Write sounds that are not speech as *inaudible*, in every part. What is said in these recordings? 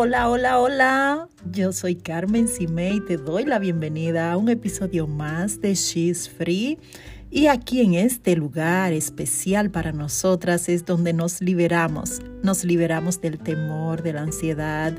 Hola, hola, hola. Yo soy Carmen Simé y te doy la bienvenida a un episodio más de She's Free. Y aquí en este lugar especial para nosotras es donde nos liberamos. Nos liberamos del temor, de la ansiedad,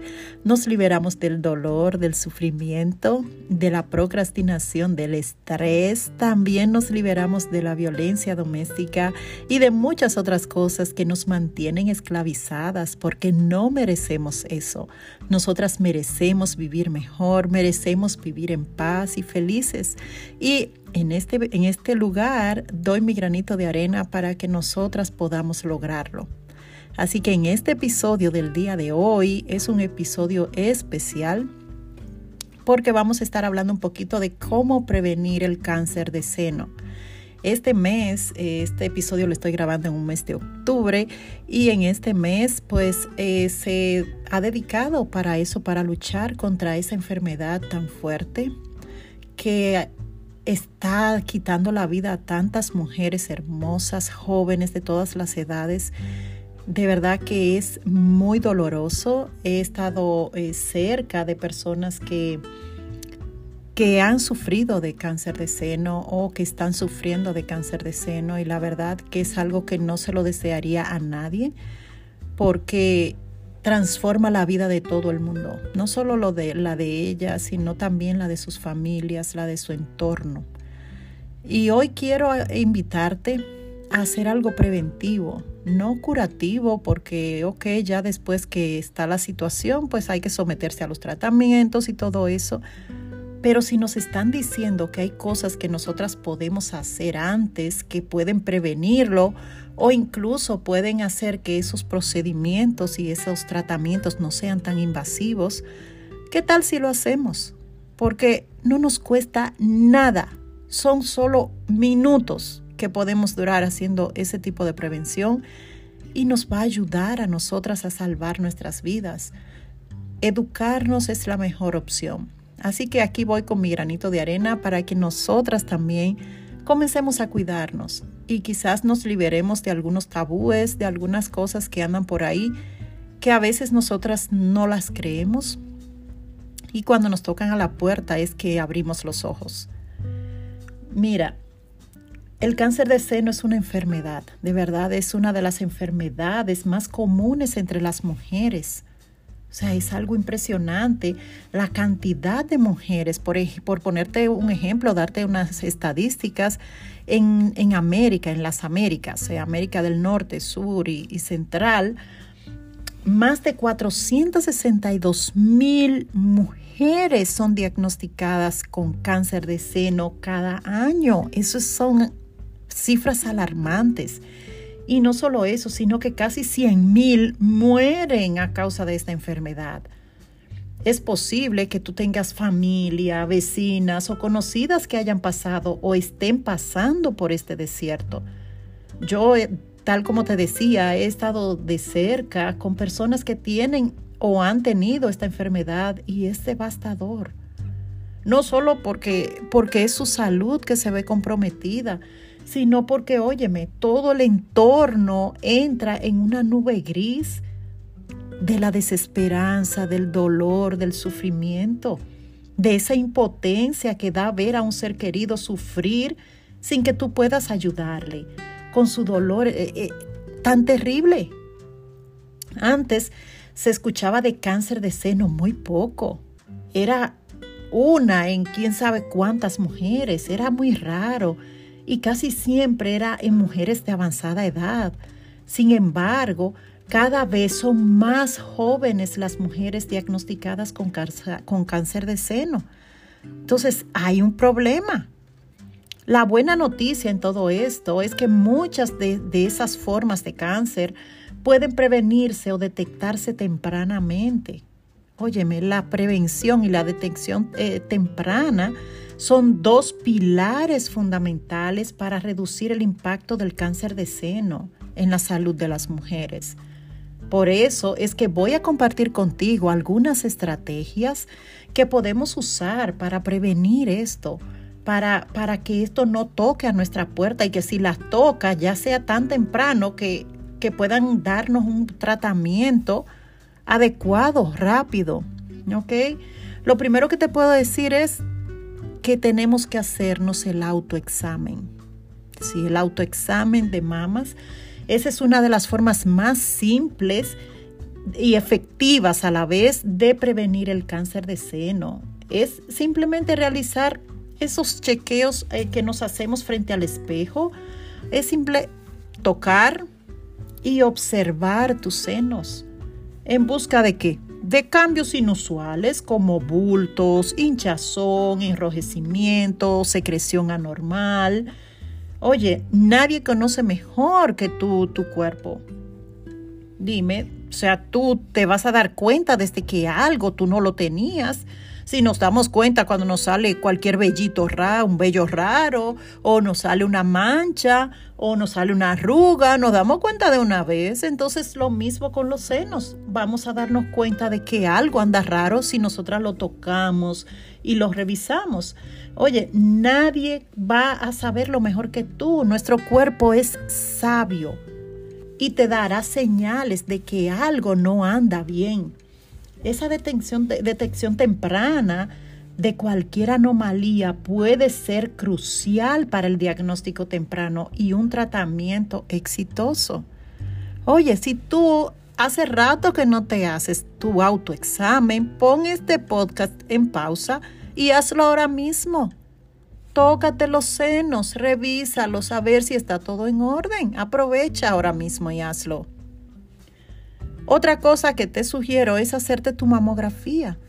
nos liberamos del dolor, del sufrimiento, de la procrastinación, del estrés. También nos liberamos de la violencia doméstica y de muchas otras cosas que nos mantienen esclavizadas porque no merecemos eso. Nosotras merecemos vivir mejor, merecemos vivir en paz y felices. Y en este, en este lugar doy mi granito de arena para que nosotras podamos lograrlo. Así que en este episodio del día de hoy es un episodio especial porque vamos a estar hablando un poquito de cómo prevenir el cáncer de seno. Este mes, este episodio lo estoy grabando en un mes de octubre y en este mes pues eh, se ha dedicado para eso, para luchar contra esa enfermedad tan fuerte que está quitando la vida a tantas mujeres hermosas, jóvenes de todas las edades. De verdad que es muy doloroso. He estado eh, cerca de personas que, que han sufrido de cáncer de seno o que están sufriendo de cáncer de seno y la verdad que es algo que no se lo desearía a nadie porque transforma la vida de todo el mundo, no solo lo de, la de ella, sino también la de sus familias, la de su entorno. Y hoy quiero invitarte a hacer algo preventivo, no curativo, porque, ok, ya después que está la situación, pues hay que someterse a los tratamientos y todo eso. Pero si nos están diciendo que hay cosas que nosotras podemos hacer antes que pueden prevenirlo o incluso pueden hacer que esos procedimientos y esos tratamientos no sean tan invasivos, ¿qué tal si lo hacemos? Porque no nos cuesta nada, son solo minutos que podemos durar haciendo ese tipo de prevención y nos va a ayudar a nosotras a salvar nuestras vidas. Educarnos es la mejor opción. Así que aquí voy con mi granito de arena para que nosotras también comencemos a cuidarnos y quizás nos liberemos de algunos tabúes, de algunas cosas que andan por ahí que a veces nosotras no las creemos y cuando nos tocan a la puerta es que abrimos los ojos. Mira, el cáncer de seno es una enfermedad, de verdad es una de las enfermedades más comunes entre las mujeres. O sea, es algo impresionante la cantidad de mujeres, por, por ponerte un ejemplo, darte unas estadísticas, en, en América, en las Américas, en América del Norte, Sur y, Central, más de 462 mil mujeres son diagnosticadas con cáncer de seno cada año. Esas son cifras alarmantes. Y no solo eso, sino que casi 100 mil mueren a causa de esta enfermedad. Es posible que tú tengas familia, vecinas o conocidas que hayan pasado o estén pasando por este desierto. Yo, eh, tal como te decía, he estado de cerca con personas que tienen o han tenido esta enfermedad y es devastador. No solo porque, porque es su salud que se ve comprometida, sino porque, óyeme, todo el entorno entra en una nube gris de la desesperanza, del dolor, del sufrimiento, de esa impotencia que da ver a un ser querido sufrir sin que tú puedas ayudarle con su dolor eh, eh, tan terrible. Antes se escuchaba de cáncer de seno muy poco. Era una en quién sabe cuántas mujeres, era muy raro y casi siempre era en mujeres de avanzada edad. Sin embargo, cada vez son más jóvenes las mujeres diagnosticadas con cáncer, de seno. Entonces, hay un problema. La buena noticia en todo esto es que muchas de, esas formas de cáncer pueden prevenirse o detectarse tempranamente. Óyeme, la prevención y la detección eh, temprana son dos pilares fundamentales para reducir el impacto del cáncer de seno en la salud de las mujeres. Por eso es que voy a compartir contigo algunas estrategias que podemos usar para prevenir esto, para, para que esto no toque a nuestra puerta y que si las toca ya sea tan temprano que, que puedan darnos un tratamiento adecuado, rápido. ¿Ok? Lo primero que te puedo decir es que tenemos que hacernos el autoexamen. Sí, el autoexamen de mamas. Esa es una de las formas más simples y efectivas a la vez de prevenir el cáncer de seno. Es simplemente realizar esos chequeos eh, que nos hacemos frente al espejo. Es simple tocar y observar tus senos. ¿En busca de qué? De cambios inusuales como bultos, hinchazón, enrojecimiento, secreción anormal. Oye, nadie conoce mejor que tú tu cuerpo. Dime, o sea, tú te vas a dar cuenta desde que algo tú no lo tenías si nos damos cuenta cuando nos sale cualquier vellito raro, un vello raro, o nos sale una mancha, o nos sale una arruga, nos damos cuenta de una vez. Entonces lo mismo con los senos. Vamos a darnos cuenta de que algo anda raro si nosotras lo tocamos y lo revisamos. Oye, nadie va a saber lo mejor que tú. Nuestro cuerpo es sabio y te dará señales de que algo no anda bien. Esa detección, detección temprana de cualquier anomalía puede ser crucial para el diagnóstico temprano y un tratamiento exitoso. Oye, si tú hace rato que no te haces tu autoexamen, pon este podcast en pausa y hazlo ahora mismo. Tócate los senos, revísalos a ver si está todo en orden. Aprovecha ahora mismo y hazlo. Otra cosa que te sugiero es hacerte tu mamografía.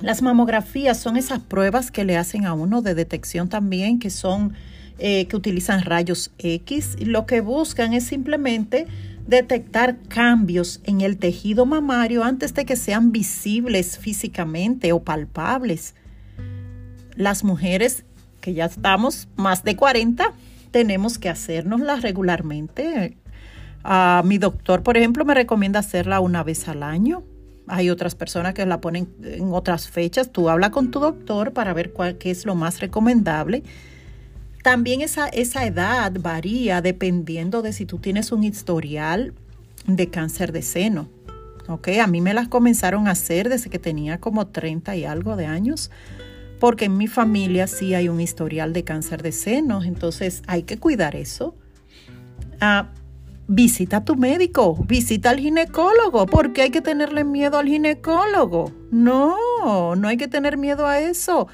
Las mamografías son esas pruebas que le hacen a uno de detección también, que son eh, que utilizan rayos X. Y lo que buscan es simplemente detectar cambios en el tejido mamario antes de que sean visibles físicamente o palpables. Las mujeres que ya estamos más de 40 tenemos que hacernoslas regularmente mi doctor, por ejemplo, me recomienda hacerla una vez al año. Hay otras personas que la ponen en otras fechas. Tú habla con tu doctor para ver cuál qué es lo más recomendable. También esa, esa edad varía dependiendo de si tú tienes un historial de cáncer de seno. ¿ok? A mí me las comenzaron a hacer desde que tenía como 30 y algo de años, porque en mi familia sí hay un historial de cáncer de seno, entonces hay que cuidar eso. Ah, visita a tu médico, visita al ginecólogo. ¿Por qué hay que tenerle miedo al ginecólogo? No, no hay que tener miedo a eso.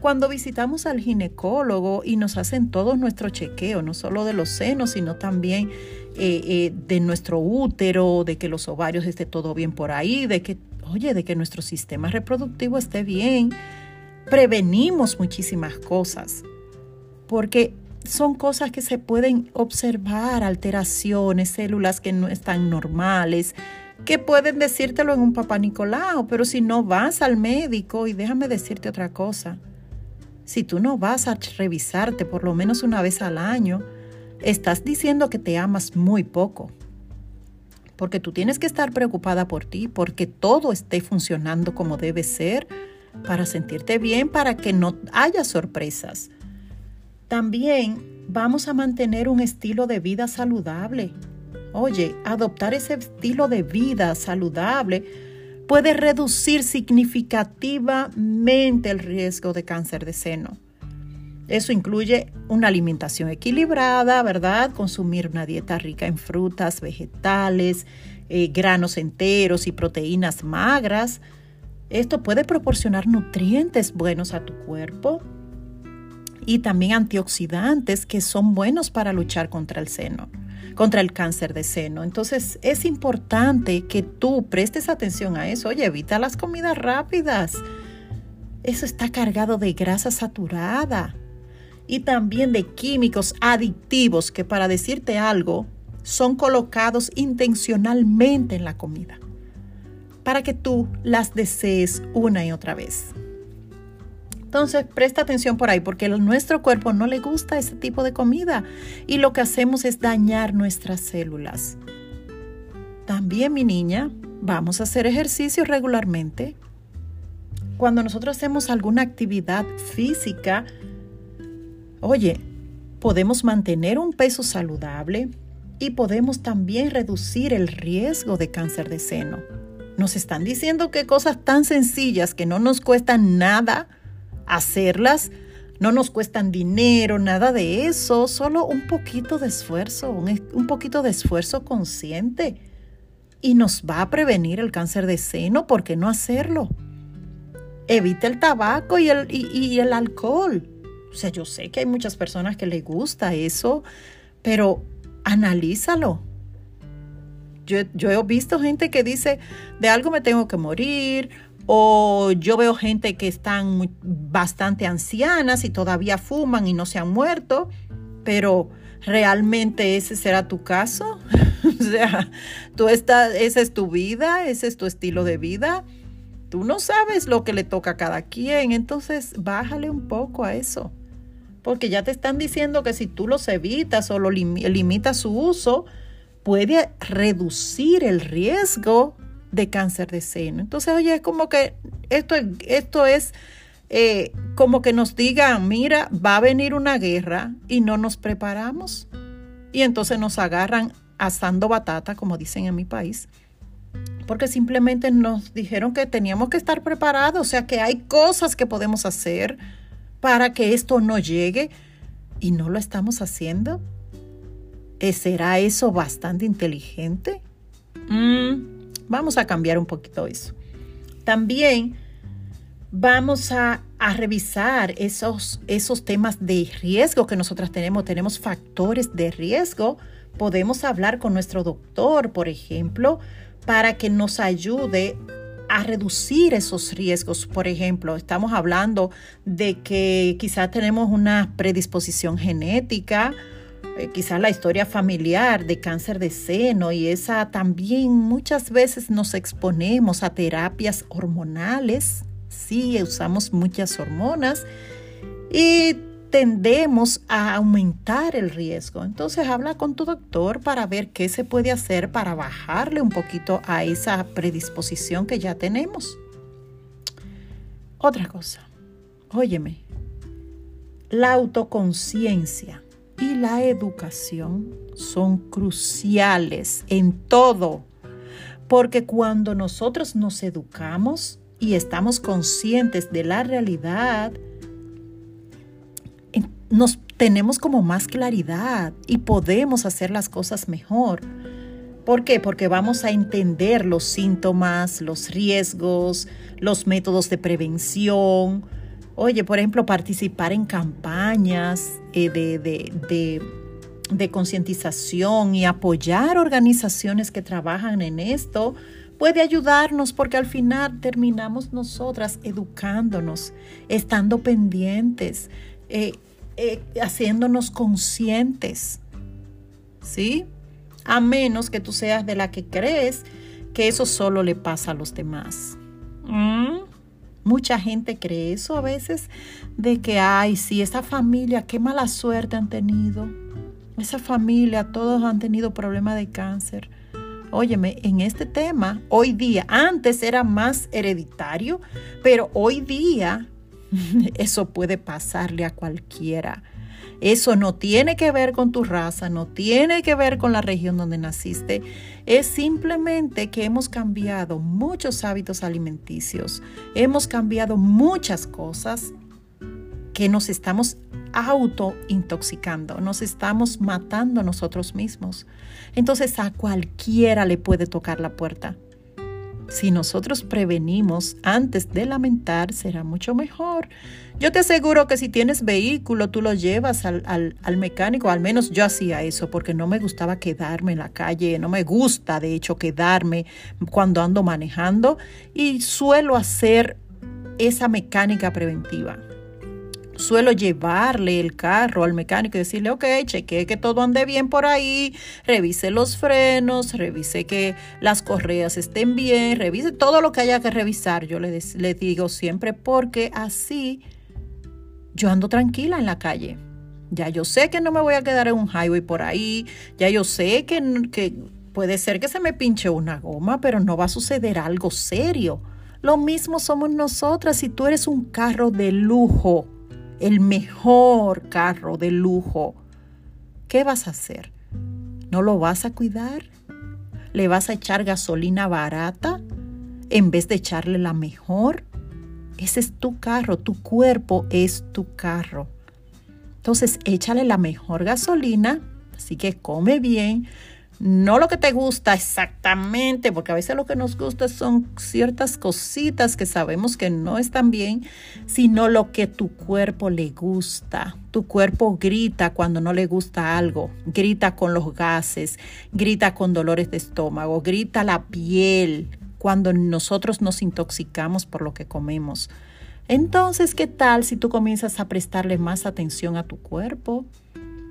Cuando visitamos al ginecólogo y nos hacen todo nuestro chequeo, no solo de los senos, sino también eh, eh, de nuestro útero, de que los ovarios esté todo bien por ahí, de que, oye, de que nuestro sistema reproductivo esté bien, prevenimos muchísimas cosas. Porque son cosas que se pueden observar, alteraciones, células que no están normales, que pueden decírtelo en un papá Nicolau, pero si no vas al médico, y déjame decirte otra cosa, si tú no vas a revisarte por lo menos una vez al año, estás diciendo que te amas muy poco. Porque tú tienes que estar preocupada por ti, porque todo esté funcionando como debe ser, para sentirte bien, para que no haya sorpresas. También vamos a mantener un estilo de vida saludable. Oye, adoptar ese estilo de vida saludable puede reducir significativamente el riesgo de cáncer de seno. Eso incluye una alimentación equilibrada, ¿verdad? Consumir una dieta rica en frutas, vegetales, eh, granos enteros y proteínas magras. Esto puede proporcionar nutrientes buenos a tu cuerpo y también antioxidantes que son buenos para luchar contra el seno, contra el cáncer de seno. Entonces es importante que tú prestes atención a eso. Oye, evita las comidas rápidas. Eso está cargado de grasa saturada y también de químicos adictivos que para decirte algo son colocados intencionalmente en la comida para que tú las desees una y otra vez. Entonces, presta atención por ahí porque nuestro cuerpo no le gusta ese tipo de comida y lo que hacemos es dañar nuestras células. También, mi niña, vamos a hacer ejercicio regularmente. Cuando nosotros hacemos alguna actividad física, oye, podemos mantener un peso saludable y podemos también reducir el riesgo de cáncer de seno. Nos están diciendo que cosas tan sencillas que no nos cuestan nada hacerlas, no nos cuestan dinero, nada de eso, solo un poquito de esfuerzo, un, poquito de esfuerzo consciente. Y nos va a prevenir el cáncer de seno, ¿por qué no hacerlo? Evita el tabaco y el, alcohol. O sea, yo sé que hay muchas personas que les gusta eso, pero analízalo yo, he visto gente que dice, de algo me tengo que morir, o yo veo gente que están bastante ancianas y todavía fuman y no se han muerto, pero ¿realmente ese será tu caso? *laughs* o sea, tú estás, esa es tu vida, ese es tu estilo de vida. Tú no sabes lo que le toca a cada quien, entonces bájale un poco a eso. Porque ya te están diciendo que si tú los evitas o lo limitas su uso, puede reducir el riesgo de cáncer de seno. Entonces, oye, es como que esto, esto es eh, como que nos digan, mira, va a venir una guerra y no nos preparamos. Y entonces nos agarran asando batata, como dicen en mi país, porque simplemente nos dijeron que teníamos que estar preparados, o sea que hay cosas que podemos hacer para que esto no llegue y no lo estamos haciendo. Eh, ¿Será eso bastante inteligente? Mm, vamos a cambiar un poquito eso. También vamos a, revisar esos, esos temas de riesgo que nosotras tenemos. Tenemos factores de riesgo. Podemos hablar con nuestro doctor, por ejemplo, para que nos ayude a reducir esos riesgos. Por ejemplo, estamos hablando de que quizás tenemos una predisposición genética eh, quizás la historia familiar de cáncer de seno y esa también muchas veces nos exponemos a terapias hormonales, sí, usamos muchas hormonas y tendemos a aumentar el riesgo. Entonces habla con tu doctor para ver qué se puede hacer para bajarle un poquito a esa predisposición que ya tenemos. Otra cosa, óyeme, la autoconciencia y la educación son cruciales en todo, porque cuando nosotros nos educamos y estamos conscientes de la realidad, nos tenemos como más claridad y podemos hacer las cosas mejor. ¿Por qué? Porque vamos a entender los síntomas, los riesgos, los métodos de prevención, Oye, por ejemplo, participar en campañas eh, de, concientización y apoyar organizaciones que trabajan en esto puede ayudarnos porque al final terminamos nosotras educándonos, estando pendientes, eh, eh, haciéndonos conscientes. ¿Sí? A menos que tú seas de la que crees que eso solo le pasa a los demás. ¿Mm? Mucha gente cree eso a veces de que, ay, sí, esa familia, qué mala suerte han tenido. Esa familia, todos han tenido problemas de cáncer. Óyeme, en este tema, hoy día, antes era más hereditario, pero hoy día *laughs* eso puede pasarle a cualquiera. Eso no tiene que ver con tu raza, no tiene que ver con la región donde naciste. Es simplemente que hemos cambiado muchos hábitos alimenticios, hemos cambiado muchas cosas que nos estamos autointoxicando, nos estamos matando nosotros mismos. Entonces a cualquiera le puede tocar la puerta. Si nosotros prevenimos antes de lamentar, será mucho mejor. Yo te aseguro que si tienes vehículo, tú lo llevas al, al, mecánico. Al menos yo hacía eso porque no me gustaba quedarme en la calle. No me gusta, de hecho, quedarme cuando ando manejando. Y suelo hacer esa mecánica preventiva suelo llevarle el carro al mecánico y decirle, ok, cheque que todo ande bien por ahí, revise los frenos, revise que las correas estén bien, revise todo lo que haya que revisar, yo le, le digo siempre, porque así yo ando tranquila en la calle. Ya yo sé que no me voy a quedar en un highway por ahí, ya yo sé que puede ser que se me pinche una goma, pero no va a suceder algo serio. Lo mismo somos nosotras si tú eres un carro de lujo el mejor carro de lujo, ¿qué vas a hacer? ¿No lo vas a cuidar? ¿Le vas a echar gasolina barata en vez de echarle la mejor? Ese es tu carro, tu cuerpo es tu carro. Entonces, échale la mejor gasolina, así que come bien, no lo que te gusta exactamente, porque a veces lo que nos gusta son ciertas cositas que sabemos que no están bien, sino lo que tu cuerpo le gusta. Tu cuerpo grita cuando no le gusta algo, grita con los gases, grita con dolores de estómago, grita la piel cuando nosotros nos intoxicamos por lo que comemos. Entonces, ¿qué tal si tú comienzas a prestarle más atención a tu cuerpo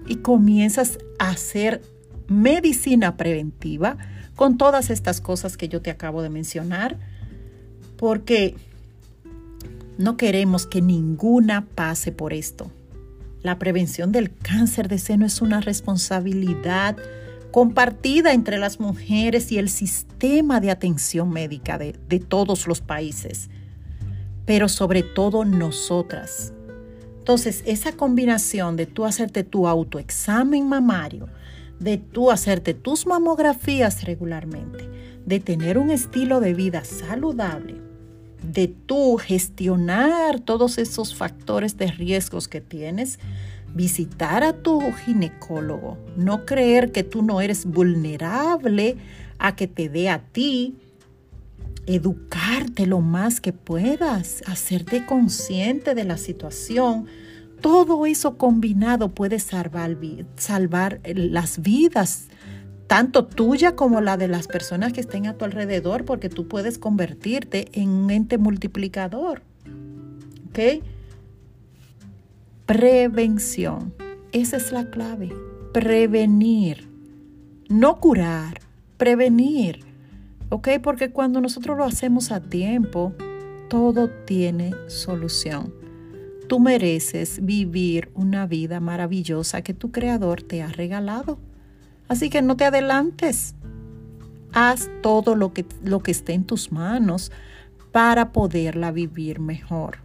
y comienzas a hacer medicina preventiva con todas estas cosas que yo te acabo de mencionar, porque no queremos que ninguna pase por esto. La prevención del cáncer de seno es una responsabilidad compartida entre las mujeres y el sistema de atención médica de, todos los países, pero sobre todo nosotras. Entonces, esa combinación de tú hacerte tu autoexamen mamario, de tú hacerte tus mamografías regularmente, de tener un estilo de vida saludable, de tú gestionar todos esos factores de riesgos que tienes, visitar a tu ginecólogo, no creer que tú no eres vulnerable a que te dé a ti, educarte lo más que puedas, hacerte consciente de la situación, todo eso combinado puede salvar, eh, las vidas, tanto tuya como la de las personas que estén a tu alrededor, porque tú puedes convertirte en un ente multiplicador. ¿Ok? Prevención. Esa es la clave. Prevenir. No curar, prevenir. ¿Ok? Porque cuando nosotros lo hacemos a tiempo, todo tiene solución. Tú mereces vivir una vida maravillosa que tu Creador te ha regalado. Así que no te adelantes. Haz todo lo que, lo que esté en tus manos para poderla vivir mejor.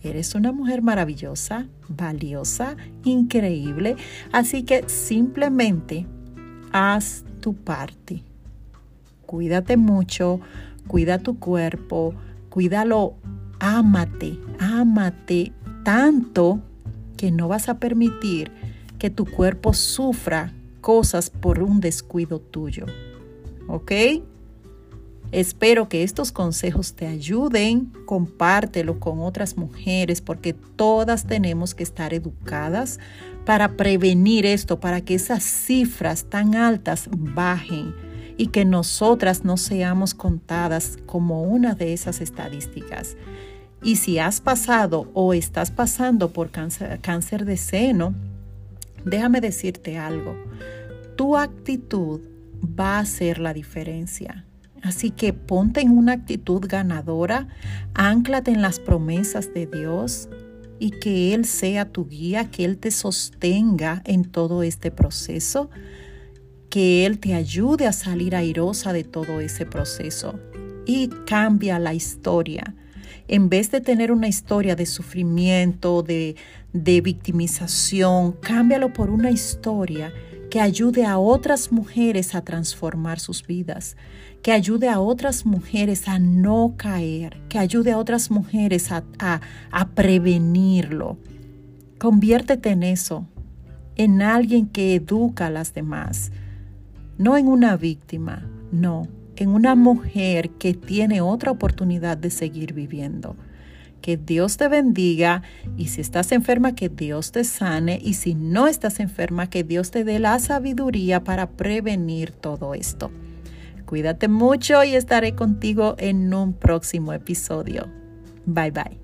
Eres una mujer maravillosa, valiosa, increíble. Así que simplemente haz tu parte. Cuídate mucho, cuida tu cuerpo, cuídalo, ámate, ámate tanto que no vas a permitir que tu cuerpo sufra cosas por un descuido tuyo. ¿Ok? Espero que estos consejos te ayuden, compártelo con otras mujeres porque todas tenemos que estar educadas para prevenir esto, para que esas cifras tan altas bajen y que nosotras no seamos contadas como una de esas estadísticas. Y si has pasado o estás pasando por cáncer, de seno, déjame decirte algo. Tu actitud va a hacer la diferencia. Así que ponte en una actitud ganadora, anclate en las promesas de Dios y que Él sea tu guía, que Él te sostenga en todo este proceso, que Él te ayude a salir airosa de todo ese proceso y cambia la historia en vez de tener una historia de sufrimiento, de, victimización, cámbialo por una historia que ayude a otras mujeres a transformar sus vidas, que ayude a otras mujeres a no caer, que ayude a otras mujeres a, a prevenirlo. Conviértete en eso, en alguien que educa a las demás, no en una víctima, no, en una mujer que tiene otra oportunidad de seguir viviendo. Que Dios te bendiga y si estás enferma, que Dios te sane y si no estás enferma, que Dios te dé la sabiduría para prevenir todo esto. Cuídate mucho y estaré contigo en un próximo episodio. Bye bye.